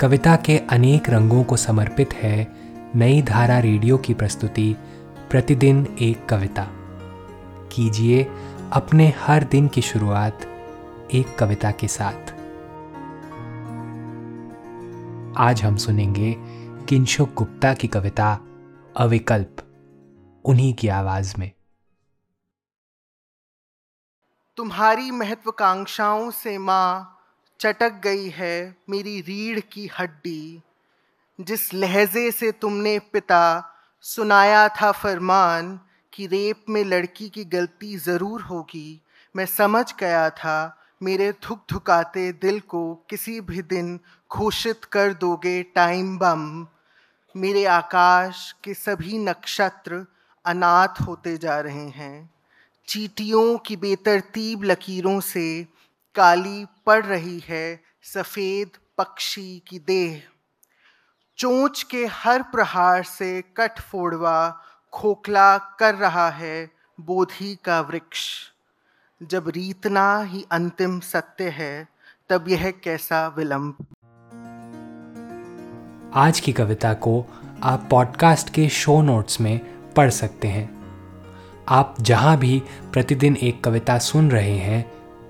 कविता के अनेक रंगों को समर्पित है नई धारा रेडियो की प्रस्तुति, प्रतिदिन एक कविता। कीजिए अपने हर दिन की शुरुआत एक कविता के साथ। आज हम सुनेंगे किंशुक गुप्ता की कविता, अविकल्प, उन्हीं की आवाज़ में। तुम्हारी महत्वाकांक्षाओं से माँ चटक गई है मेरी रीढ़ की हड्डी, जिस लहजे से तुमने पिता सुनाया था फरमान कि रेप में लड़की की गलती ज़रूर होगी, मैं समझ गया था मेरे धुक धुकाते दिल को किसी भी दिन घोषित कर दोगे टाइम बम। मेरे आकाश के सभी नक्षत्र अनाथ होते जा रहे हैं। चीटियों की बेतरतीब लकीरों से काली पड़ रही है सफ़ेद पक्षी की देह। चोंच के हर प्रहार से कट फोड़वा खोखला कर रहा है बोधि का वृक्ष। जब रीतना ही अंतिम सत्य है, तब यह कैसा विलंब। आज की कविता को आप पॉडकास्ट के शो नोट्स में पढ़ सकते हैं। आप जहाँ भी प्रतिदिन एक कविता सुन रहे हैं